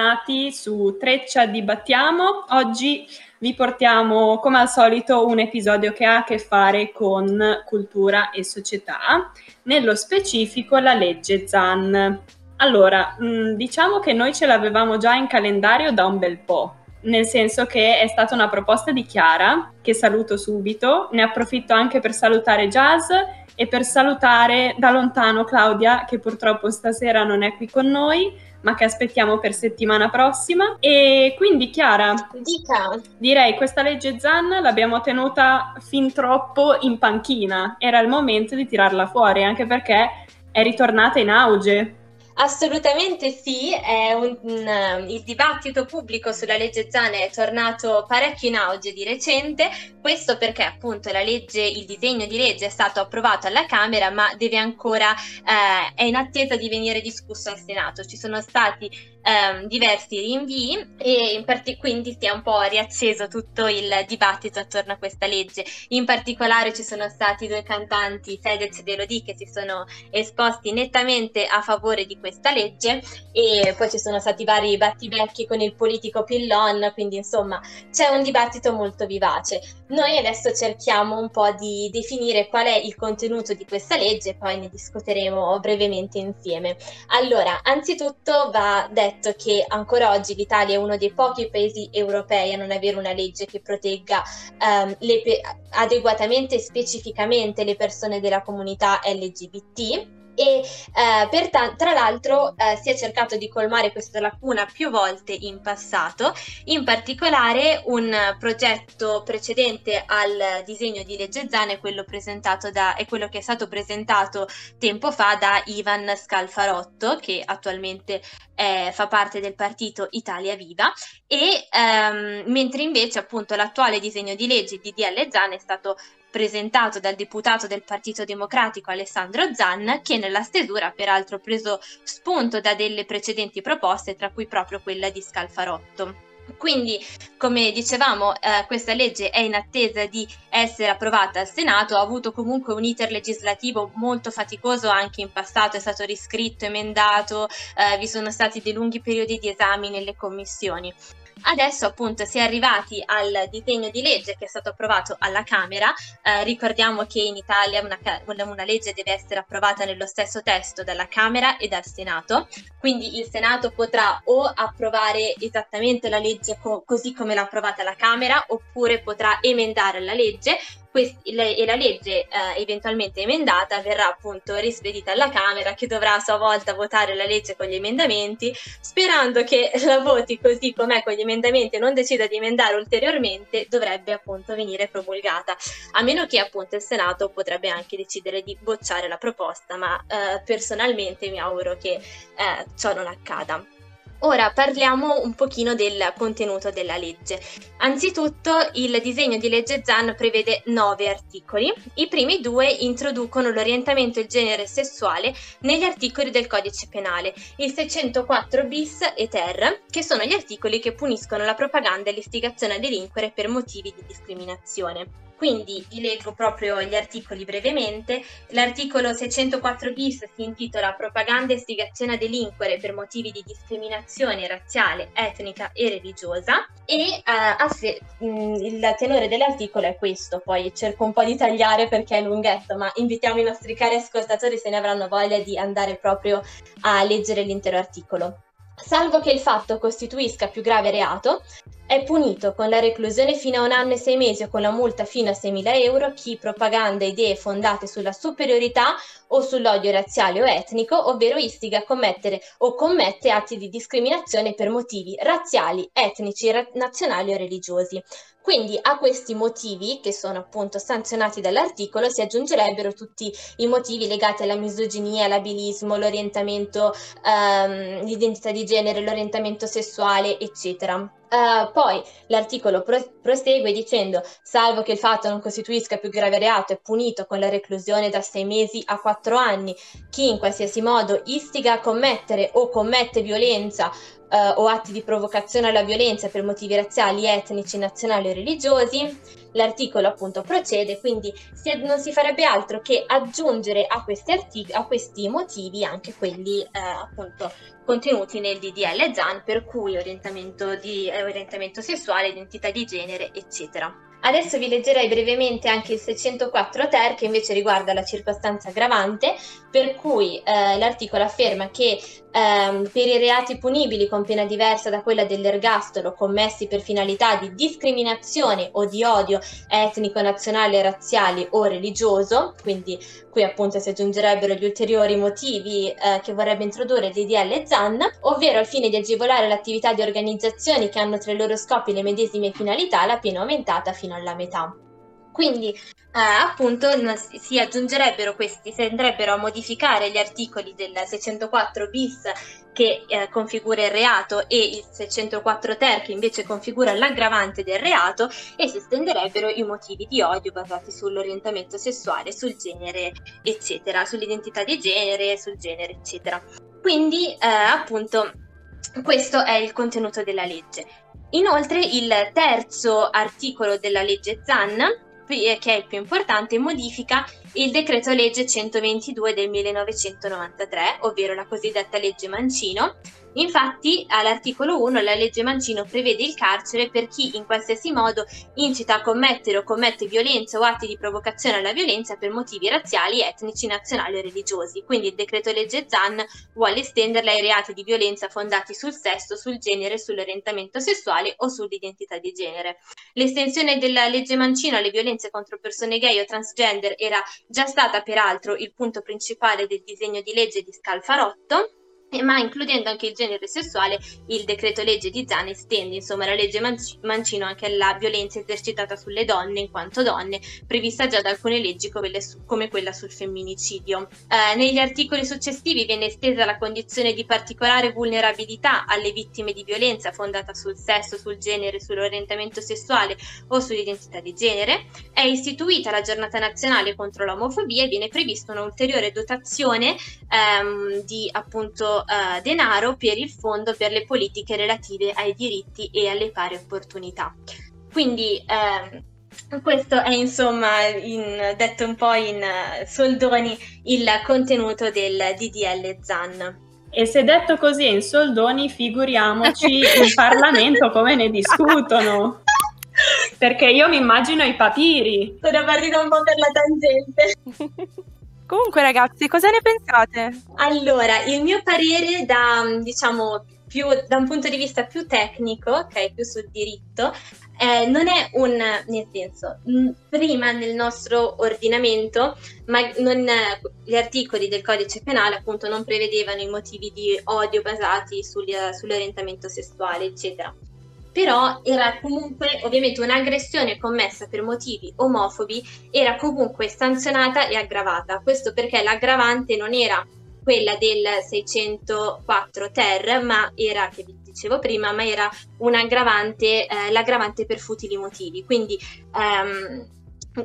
Bentornati su Treccia Dibattiamo. Oggi vi portiamo come al solito un episodio che ha a che fare con cultura e società, nello specifico la legge ZAN. Allora, mm, diciamo che noi ce l'avevamo già in calendario da un bel po', nel senso che è stata una proposta di Chiara, che saluto subito, ne approfitto anche per salutare Jazz e per salutare da lontano Claudia, che purtroppo stasera non è qui con noi ma che aspettiamo per settimana prossima. E quindi Chiara, Dica. direi questa legge ZAN l'abbiamo tenuta fin troppo in panchina, era il momento di tirarla fuori, anche perché è ritornata in auge. Assolutamente sì, un, un, il dibattito pubblico sulla legge Zan è tornato parecchio in auge di recente, questo perché appunto legge, il disegno di legge è stato approvato alla Camera ma deve ancora, eh, è in attesa di venire discusso al Senato. Ci sono stati ehm, diversi rinvii e part- quindi si è un po' riacceso tutto il dibattito attorno a questa legge. In particolare ci sono stati due cantanti, Fedez ed Elodie, che si sono esposti nettamente a favore di questa legge e poi ci sono stati vari battibecchi con il politico Pillon, quindi insomma c'è un dibattito molto vivace. Noi adesso cerchiamo un po' di definire qual è il contenuto di questa legge, poi ne discuteremo brevemente insieme. Allora, anzitutto va detto che ancora oggi l'Italia è uno dei pochi paesi europei a non avere una legge che protegga um, pe- adeguatamente e specificamente le persone della comunità LGBT e eh, per ta- tra l'altro eh, si è cercato di colmare questa lacuna più volte in passato, in particolare un progetto precedente al disegno di legge Zan è quello, presentato da, è quello che è stato presentato tempo fa da Ivan Scalfarotto che attualmente eh, fa parte del partito Italia Viva. E ehm, mentre invece appunto l'attuale disegno di legge di DL Zan è stato presentato dal deputato del Partito Democratico Alessandro Zan, che nella stesura ha peraltro preso spunto da delle precedenti proposte, tra cui proprio quella di Scalfarotto. Quindi, come dicevamo, eh, questa legge è in attesa di essere approvata al Senato, ha avuto comunque un iter legislativo molto faticoso anche in passato, è stato riscritto, emendato, eh, vi sono stati dei lunghi periodi di esami nelle commissioni. Adesso appunto si è arrivati al disegno di legge che è stato approvato alla Camera, eh, ricordiamo che in Italia una, una, legge deve essere approvata nello stesso testo dalla Camera e dal Senato, quindi il Senato potrà o approvare esattamente la legge co- così come l'ha approvata la Camera oppure potrà emendare la legge questi, le, e la legge eh, eventualmente emendata verrà appunto rispedita alla Camera che dovrà a sua volta votare la legge con gli emendamenti, sperando che la voti così com'è con gli emendamenti e non decida di emendare ulteriormente, dovrebbe appunto venire promulgata, a meno che appunto il Senato potrebbe anche decidere di bocciare la proposta, ma eh, personalmente mi auguro che eh, ciò non accada. Ora parliamo un pochino del contenuto della legge. Anzitutto il disegno di legge ZAN prevede nove articoli. I primi due introducono l'orientamento e il genere sessuale negli articoli del codice penale, il 604 bis e ter, che sono gli articoli che puniscono la propaganda e l'istigazione a delinquere per motivi di discriminazione. Quindi vi leggo proprio gli articoli brevemente. L'articolo 604 bis si intitola Propaganda e istigazione a delinquere per motivi di discriminazione razziale, etnica e religiosa e uh, se- mh, mm, il tenore dell'articolo è questo, poi cerco un po' di tagliare perché è lunghetto, ma invitiamo i nostri cari ascoltatori se ne avranno voglia di andare proprio a leggere l'intero articolo. Salvo che il fatto costituisca più grave reato, è punito con la reclusione fino a un anno e sei mesi o con la multa fino a 6.000 euro chi propaganda idee fondate sulla superiorità o sull'odio razziale o etnico, ovvero istiga a commettere o commette atti di discriminazione per motivi razziali, etnici, ra- nazionali o religiosi. Quindi a questi motivi, che sono appunto sanzionati dall'articolo, si aggiungerebbero tutti i motivi legati alla misoginia, all'abilismo, l'orientamento, ehm, l'identità di genere, l'orientamento sessuale, eccetera. Uh, poi l'articolo pro- prosegue dicendo: Salvo che il fatto non costituisca più grave reato, è punito con la reclusione da sei mesi a quattro anni. Chi in qualsiasi modo istiga a commettere o commette violenza o atti di provocazione alla violenza per motivi razziali, etnici, nazionali o religiosi. L'articolo appunto procede, quindi si, non si farebbe altro che aggiungere a questi, artic- a questi motivi anche quelli eh, appunto contenuti nel DDL ZAN, per cui orientamento, di, eh, orientamento sessuale, identità di genere, eccetera. Adesso vi leggerei brevemente anche il 604 ter che invece riguarda la circostanza aggravante, per cui eh, l'articolo afferma che ehm, per i reati punibili con pena diversa da quella dell'ergastolo commessi per finalità di discriminazione o di odio etnico, nazionale, razziale o religioso, quindi qui appunto si aggiungerebbero gli ulteriori motivi eh, che vorrebbe introdurre il DDL ZAN, ovvero al fine di agevolare l'attività di organizzazioni che hanno tra i loro scopi le medesime finalità, la pena aumentata fino alla metà. Quindi eh, appunto si aggiungerebbero questi, si andrebbero a modificare gli articoli del 604 bis che eh, configura il reato e il 604 ter che invece configura l'aggravante del reato e si estenderebbero i motivi di odio basati sull'orientamento sessuale, sul genere, eccetera, sull'identità di genere, sul genere, eccetera. Quindi eh, appunto questo è il contenuto della legge. Inoltre il terzo articolo della legge ZAN che è il più importante, modifica il decreto legge 122 del 1993, ovvero la cosiddetta legge Mancino, Infatti, all'articolo 1 la legge Mancino prevede il carcere per chi in qualsiasi modo incita a commettere o commette violenza o atti di provocazione alla violenza per motivi razziali, etnici, nazionali o religiosi. Quindi il decreto legge ZAN vuole estenderla ai reati di violenza fondati sul sesso, sul genere, sull'orientamento sessuale o sull'identità di genere. L'estensione della legge Mancino alle violenze contro persone gay o transgender era già stata peraltro il punto principale del disegno di legge di Scalfarotto ma includendo anche il genere sessuale, il decreto legge di Zan estende insomma la legge Mancino anche alla violenza esercitata sulle donne in quanto donne, prevista già da alcune leggi come, quella sul femminicidio. Eh, negli articoli successivi viene estesa la condizione di particolare vulnerabilità alle vittime di violenza fondata sul sesso, sul genere, sull'orientamento sessuale o sull'identità di genere. È istituita la giornata nazionale contro l'omofobia e viene prevista un'ulteriore dotazione ehm, di appunto uh, denaro per il fondo per le politiche relative ai diritti e alle pari opportunità. Quindi eh, questo è insomma, in, detto un po' in uh, soldoni, il contenuto del DDL ZAN. E se detto così in soldoni, figuriamoci in Parlamento come ne discutono. Perché io mi immagino i papiri. Sono partita un po' per la tangente. Comunque ragazzi, cosa ne pensate? Allora, il mio parere da, diciamo, più, da un punto di vista più tecnico, ok, più sul diritto, eh, non è un, nel senso, prima nel nostro ordinamento, ma non, gli articoli del codice penale appunto non prevedevano i motivi di odio basati sul, sull'orientamento sessuale, eccetera però era comunque ovviamente un'aggressione commessa per motivi omofobi era comunque sanzionata e aggravata. Questo perché l'aggravante non era quella del 604 ter, ma era, che vi dicevo prima, ma era un'aggravante, eh, l'aggravante per futili motivi. Quindi ehm,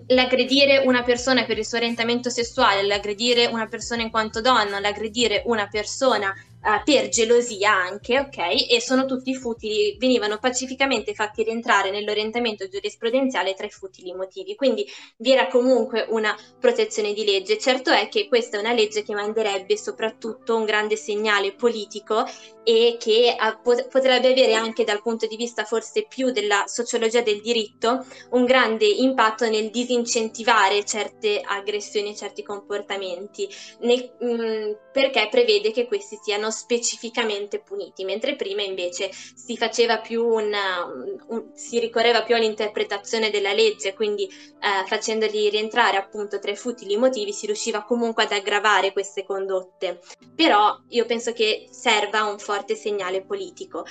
l'aggredire una persona per il suo orientamento sessuale, l'aggredire una persona in quanto donna, l'aggredire una persona uh, per gelosia anche, ok? E sono tutti futili, venivano pacificamente fatti rientrare nell'orientamento giurisprudenziale tra i futili motivi. Quindi vi era comunque una protezione di legge. Certo è che questa è una legge che manderebbe soprattutto un grande segnale politico e che uh, pot- potrebbe avere anche dal punto di vista forse più della sociologia del diritto un grande impatto nel disincentivare certe aggressioni, certi comportamenti, nel, mh, mm, perché prevede che questi siano specificamente puniti, mentre prima invece si faceva più una, un, si ricorreva più all'interpretazione della legge, quindi eh, facendoli rientrare appunto tra i futili motivi si riusciva comunque ad aggravare queste condotte. Però io penso che serva un forte segnale politico.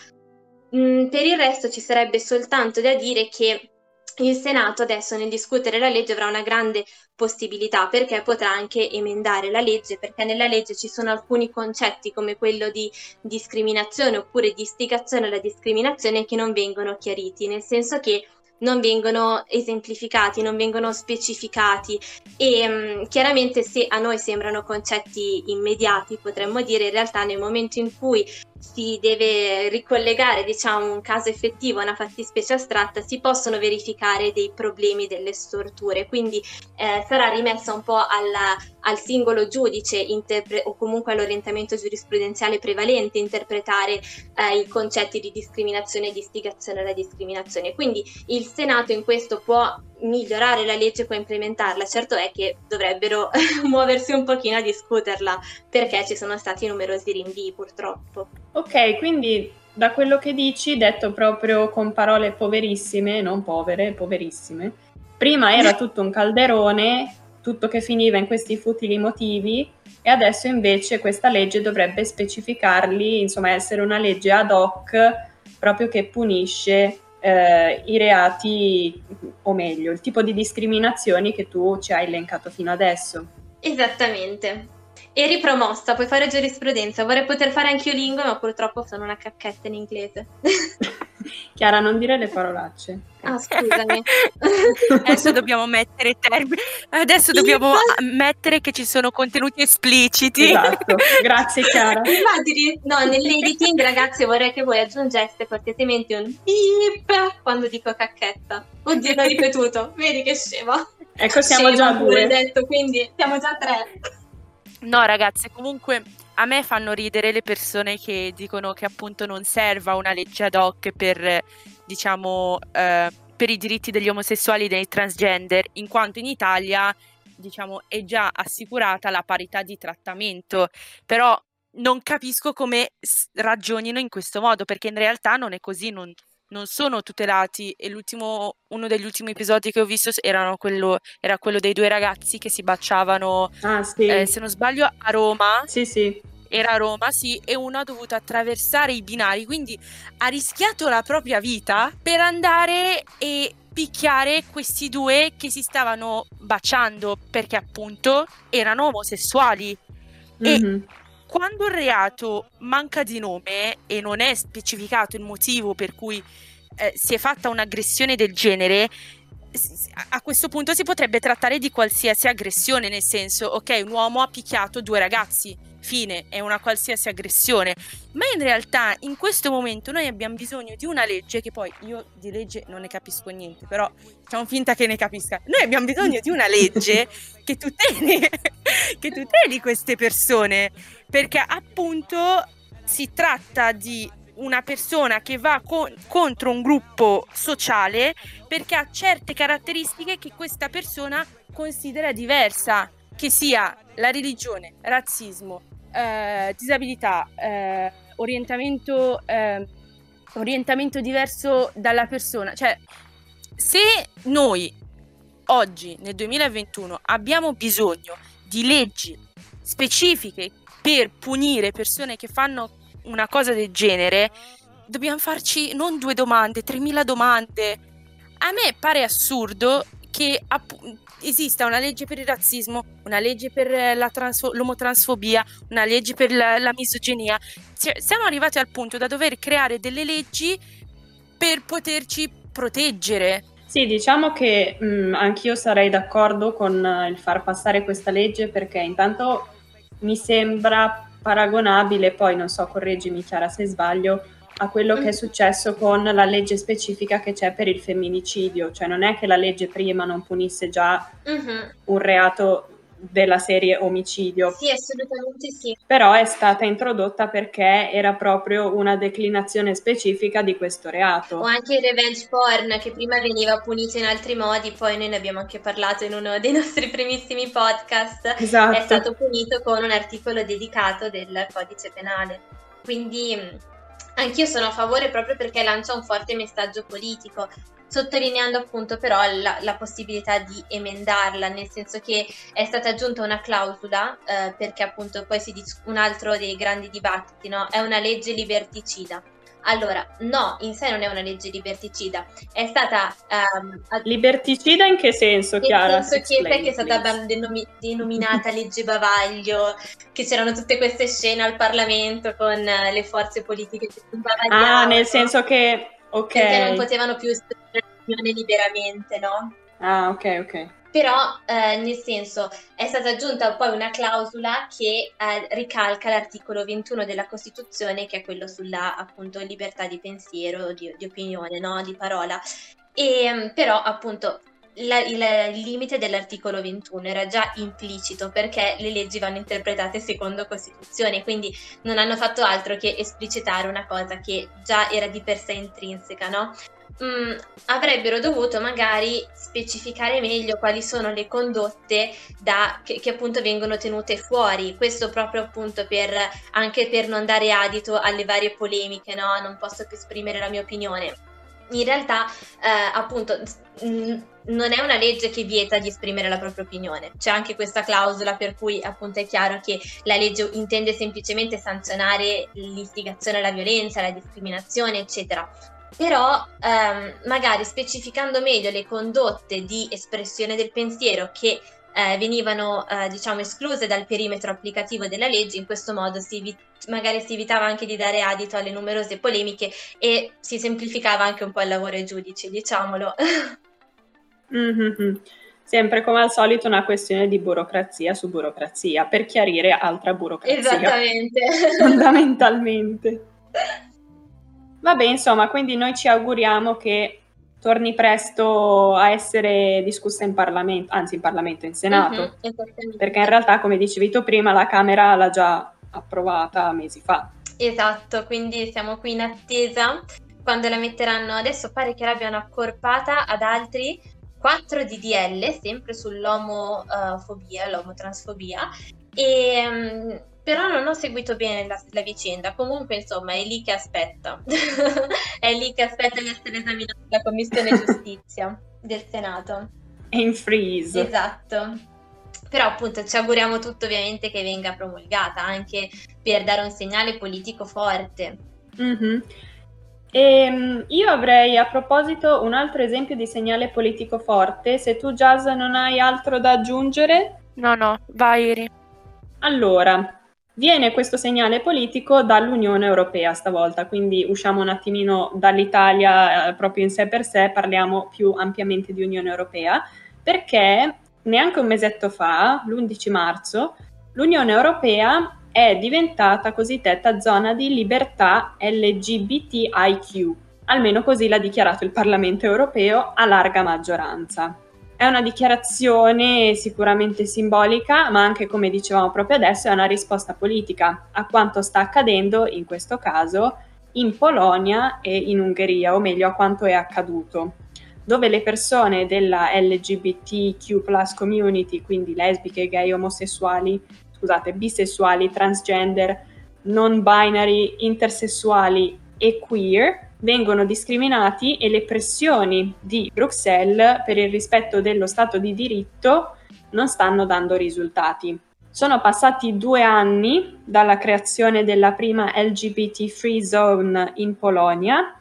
Mm, per il resto ci sarebbe soltanto da dire che il Senato adesso nel discutere la legge avrà una grande possibilità perché potrà anche emendare la legge perché nella legge ci sono alcuni concetti come quello di discriminazione oppure di istigazione alla discriminazione che non vengono chiariti, nel senso che non vengono esemplificati, non vengono specificati. E um, chiaramente se a noi sembrano concetti immediati potremmo dire in realtà nel momento in cui si deve ricollegare diciamo, un caso effettivo a una fattispecie astratta, si possono verificare dei problemi delle storture. Quindi eh, sarà rimessa un po' alla, al singolo giudice interpre- o comunque all'orientamento giurisprudenziale prevalente interpretare eh, i concetti di discriminazione e di istigazione alla discriminazione. Quindi il Senato in questo può migliorare la legge, può implementarla. Certo è che dovrebbero muoversi un pochino a discuterla perché ci sono stati numerosi rinvii purtroppo. Ok, quindi da quello che dici, detto proprio con parole poverissime, non povere, poverissime, prima era tutto un calderone, tutto che finiva in questi futili motivi e adesso invece questa legge dovrebbe specificarli, insomma essere una legge ad hoc proprio che punisce eh, i reati, o meglio, il tipo di discriminazioni che tu ci hai elencato fino adesso. Esattamente. E ripromossa, puoi fare giurisprudenza. Vorrei poter fare anche io lingue, ma purtroppo sono una cacchetta in inglese. Chiara, non dire le parolacce. Ah, scusami. Adesso dobbiamo mettere termini. Adesso dobbiamo mettere che ci sono contenuti espliciti. Esatto. Grazie, Chiara. Immagini, no, nell'editing, ragazzi, vorrei che voi aggiungeste cortesemente un beep quando dico cacchetta. Oddio, l'ho ripetuto. Vedi che scemo. Ecco, siamo già due. detto, quindi siamo già tre. No, ragazze, comunque a me fanno ridere le persone che dicono che appunto non serva una legge ad hoc per, diciamo, eh, per i diritti degli omosessuali e dei transgender, in quanto in Italia, diciamo, è già assicurata la parità di trattamento. Però non capisco come ragionino in questo modo, perché in realtà non è così, non, non sono tutelati e l'ultimo, uno degli ultimi episodi che ho visto quello, era quello dei due ragazzi che si baciavano, ah, sì. eh, se non sbaglio, a Roma. Sì, sì. Era a Roma, sì, e uno ha dovuto attraversare i binari, quindi ha rischiato la propria vita per andare e picchiare questi due che si stavano baciando perché appunto erano omosessuali. Mm-hmm. E quando il reato manca di nome e non è specificato il motivo per cui eh, si è fatta un'aggressione del genere, a questo punto si potrebbe trattare di qualsiasi aggressione, nel senso, ok, un uomo ha picchiato due ragazzi, fine, è una qualsiasi aggressione. Ma in realtà in questo momento noi abbiamo bisogno di una legge che poi io di legge non ne capisco niente, però facciamo finta che ne capisca. Noi abbiamo bisogno di una legge che tuteli, che tuteli queste persone, perché appunto si tratta di una persona che va co- contro un gruppo sociale perché ha certe caratteristiche che questa persona considera diversa, che sia la religione, razzismo, eh, disabilità, eh, orientamento, eh, orientamento diverso dalla persona. Cioè, se noi oggi, nel 2021, abbiamo bisogno di leggi specifiche per punire persone che fanno una cosa del genere, dobbiamo farci non due domande, 3.000 domande. A me pare assurdo che app- esista una legge per il razzismo, una legge per transfo- l'omotransfobia, una legge per la, la misoginia. Cioè, siamo arrivati al punto da dover creare delle leggi per poterci proteggere. Sì, diciamo che mh, mm, anch'io sarei d'accordo con il far passare questa legge perché intanto mi sembra paragonabile, poi non so, correggimi Chiara se sbaglio, a quello che è successo con la legge specifica che c'è per il femminicidio, cioè non è che la legge prima non punisse già uh-huh. un reato della serie omicidio. Sì, assolutamente sì. Però è stata introdotta perché era proprio una declinazione specifica di questo reato. O anche il revenge porn che prima veniva punito in altri modi, poi noi ne abbiamo anche parlato in uno dei nostri primissimi podcast. Esatto. È stato punito con un articolo dedicato del codice penale. Quindi Anch'io sono a favore proprio perché lancia un forte messaggio politico, sottolineando appunto però la, la possibilità di emendarla, nel senso che è stata aggiunta una clausola, eh, perché appunto poi si dice un altro dei grandi dibattiti, no? è una legge liberticida. Allora, no, in sé non è una legge liberticida, è stata... Um, liberticida in che senso, Chiara? Nel senso che, che è stata denomi- denominata legge bavaglio, che c'erano tutte queste scene al Parlamento con uh, le forze politiche che si imbavagliavano. Ah, nel senso che... Ok. Perché non potevano più esprimere liberamente, no? Ah, ok, ok. Però eh, nel senso è stata aggiunta poi una clausola che eh, ricalca l'articolo 21 della Costituzione che è quello sulla appunto libertà di pensiero, di, di opinione, no? di parola. E, ehm, però appunto la, il, limite dell'articolo 21 era già implicito perché le leggi vanno interpretate secondo Costituzione, quindi non hanno fatto altro che esplicitare una cosa che già era di per sé intrinseca, no? mm, avrebbero dovuto magari specificare meglio quali sono le condotte da, che, che, appunto vengono tenute fuori, questo proprio appunto per, anche per non dare adito alle varie polemiche, no? Non posso più esprimere la mia opinione. In realtà, eh, appunto, non è una legge che vieta di esprimere la propria opinione. C'è anche questa clausola per cui appunto è chiaro che la legge intende semplicemente sanzionare l'istigazione alla violenza, la discriminazione, eccetera però ehm, magari specificando meglio le condotte di espressione del pensiero che eh, venivano eh, diciamo escluse dal perimetro applicativo della legge, in questo modo si evi- magari si evitava anche di dare adito alle numerose polemiche e si semplificava anche un po' il lavoro ai giudici, diciamolo. Mm-hmm. Sempre come al solito una questione di burocrazia su burocrazia, per chiarire altra burocrazia. Esattamente. Fondamentalmente. Vabbè, insomma, quindi noi ci auguriamo che torni presto a essere discussa in Parlamento, anzi in Parlamento, in Senato, uh-huh, perché in realtà, come dicevi tu prima, la Camera l'ha già approvata mesi fa. Esatto, quindi siamo qui in attesa quando la metteranno. Adesso pare che l'abbiano accorpata ad altri 4 DDL, sempre sull'omofobia, l'omotransfobia, e um, però non ho seguito bene la, la, vicenda. Comunque, insomma, è lì che aspetta. è lì che aspetta di essere esaminata la Commissione Giustizia del Senato. È in freeze. Esatto. Però appunto ci auguriamo tutto ovviamente che venga promulgata anche per dare un segnale politico forte. Mm-hmm. E, ehm, io avrei a proposito un altro esempio di segnale politico forte. Se tu, Jazz, non hai altro da aggiungere. No, no, vai Iri. Allora, Viene questo segnale politico dall'Unione Europea stavolta, quindi usciamo un attimino dall'Italia eh, proprio in sé per sé, parliamo più ampiamente di Unione Europea, perché neanche un mesetto fa, l'11 marzo, l'Unione Europea è diventata cosiddetta zona di libertà LGBTIQ, almeno così l'ha dichiarato il Parlamento Europeo a larga maggioranza. È una dichiarazione sicuramente simbolica, ma anche, come dicevamo proprio adesso, è una risposta politica a quanto sta accadendo, in questo caso, in Polonia e in Ungheria, o meglio a quanto è accaduto, dove le persone della LGBTQ community, quindi lesbiche, gay, omosessuali, scusate, bisessuali, transgender, non binary, intersessuali e queer, vengono discriminati e le pressioni di Bruxelles per il rispetto dello Stato di diritto non stanno dando risultati. Sono passati due anni dalla creazione della prima LGBT Free Zone in Polonia,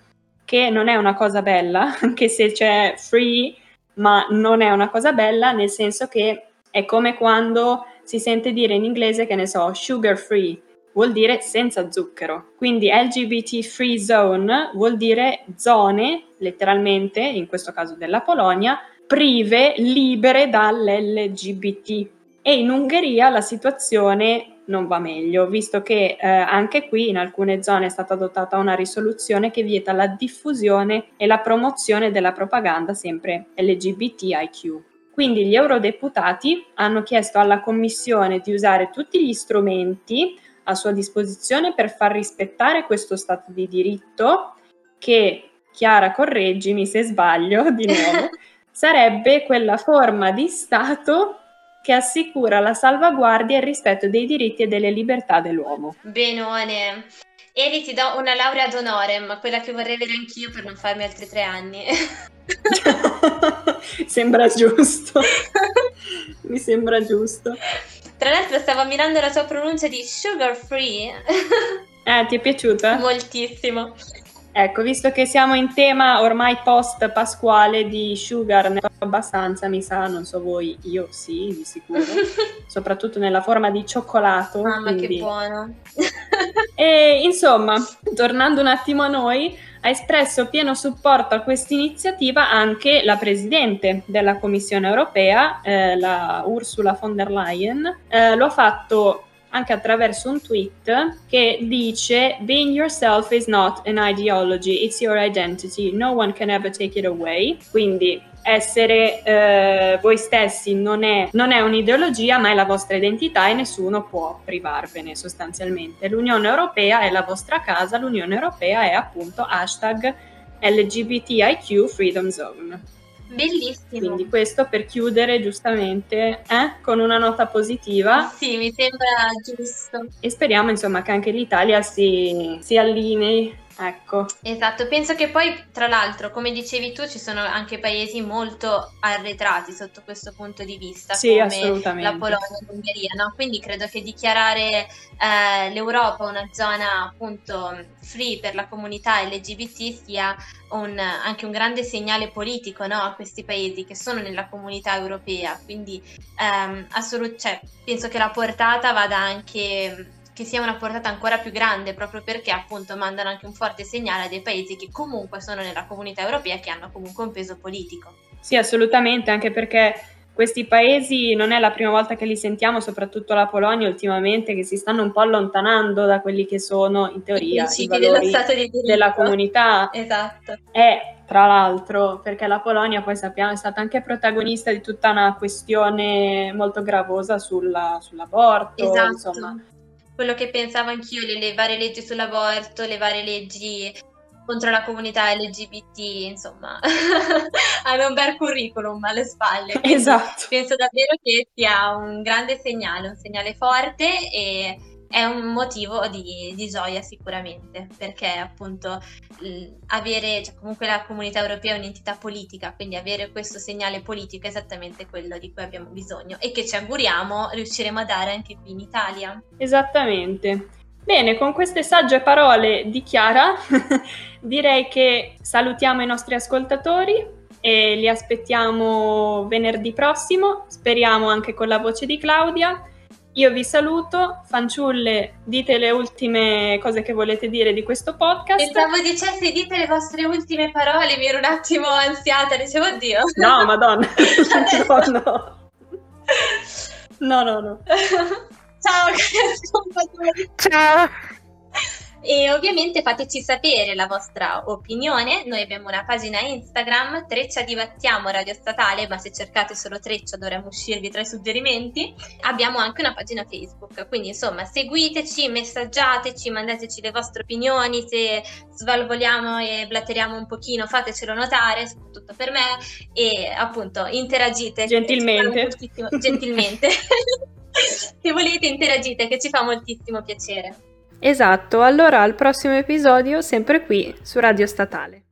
che non è una cosa bella, anche se c'è free, ma non è una cosa bella, nel senso che è come quando si sente dire in inglese, che ne so, sugar free, vuol dire senza zucchero. Quindi LGBT Free Zone vuol dire zone, letteralmente, in questo caso della Polonia, prive, libere dall'LGBT. E in Ungheria la situazione non va meglio, visto che eh, anche qui in alcune zone è stata adottata una risoluzione che vieta la diffusione e la promozione della propaganda sempre LGBTIQ. Quindi gli eurodeputati hanno chiesto alla Commissione di usare tutti gli strumenti a sua disposizione per far rispettare questo Stato di diritto che, Chiara, correggimi se sbaglio di nuovo, sarebbe quella forma di Stato che assicura la salvaguardia e il rispetto dei diritti e delle libertà dell'uomo. Benone. Eri ti do una laurea d'onore, ma quella che vorrei avere anch'io per non farmi altri tre anni. sembra giusto. Mi sembra giusto. Tra l'altro stavo ammirando la tua pronuncia di sugar free. Eh, ti è piaciuta? Moltissimo. Ecco, visto che siamo in tema ormai post pasquale di sugar, ne ho abbastanza, mi sa, non so voi, io sì, di sicuro, soprattutto nella forma di cioccolato. Mamma quindi... che buono. e insomma, tornando un attimo a noi, Ha espresso pieno supporto a questa iniziativa anche la Presidente della Commissione europea, eh, la Ursula von der Leyen. Eh, lo ha fatto anche attraverso un tweet che dice Being yourself is not an ideology, it's your identity. No one can ever take it away. Quindi essere eh, voi stessi non è, non è, un'ideologia, ma è la vostra identità e nessuno può privarvene sostanzialmente. L'Unione Europea è la vostra casa, l'Unione Europea è appunto hashtag LGBTIQ Freedom Zone. Bellissimo. Quindi questo per chiudere giustamente eh, con una nota positiva. Sì, mi sembra giusto. E speriamo insomma che anche l'Italia si, si allinei Ecco. Esatto, penso che poi tra l'altro, come dicevi tu, ci sono anche paesi molto arretrati sotto questo punto di vista, sì, come la Polonia e l'Ungheria, no? Quindi credo che dichiarare eh, l'Europa una zona appunto free per la comunità LGBT sia un, anche un grande segnale politico no? a questi paesi che sono nella comunità europea. Quindi ehm, assolut- cioè, penso che la portata vada anche che sia una portata ancora più grande proprio perché appunto mandano anche un forte segnale a dei paesi che comunque sono nella comunità europea e che hanno comunque un peso politico. Sì, assolutamente, anche perché questi paesi non è la prima volta che li sentiamo, soprattutto la Polonia ultimamente, che si stanno un po' allontanando da quelli che sono in teoria i, i valori di della comunità. Esatto. E tra l'altro, perché la Polonia poi sappiamo è stata anche protagonista di tutta una questione molto gravosa sulla, sull'aborto, esatto. insomma quello che pensavo anch'io, le, le varie leggi sull'aborto, le varie leggi contro la comunità LGBT, insomma, hanno un bel curriculum alle spalle. Esatto. Penso davvero che sia un grande segnale, un segnale forte e è un motivo di, di gioia sicuramente, perché appunto avere, cioè comunque la comunità europea è un'entità politica, quindi avere questo segnale politico è esattamente quello di cui abbiamo bisogno e che ci auguriamo riusciremo a dare anche qui in Italia. Esattamente. Bene, con queste sagge parole di Chiara direi che salutiamo i nostri ascoltatori e li aspettiamo venerdì prossimo, speriamo anche con la voce di Claudia io vi saluto, fanciulle, dite le ultime cose che volete dire di questo podcast. Pensavo dicessi dite le vostre ultime parole, mi ero un attimo ansiata, dicevo oddio. No, madonna, no, no. No, no, no. Ciao, Ciao. E ovviamente fateci sapere la vostra opinione. Noi abbiamo una pagina Instagram, Treccia Dibattiamo Radio Statale, ma se cercate solo Treccia dovremmo uscirvi tra i suggerimenti. Abbiamo anche una pagina Facebook, quindi insomma seguiteci, messaggiateci, mandateci le vostre opinioni, se svalvoliamo e blatteriamo un pochino fatecelo notare, soprattutto per me, e appunto interagite. Gentilmente. Gentilmente. se volete interagite che ci fa moltissimo piacere. Esatto, allora al prossimo episodio sempre qui su Radio Statale.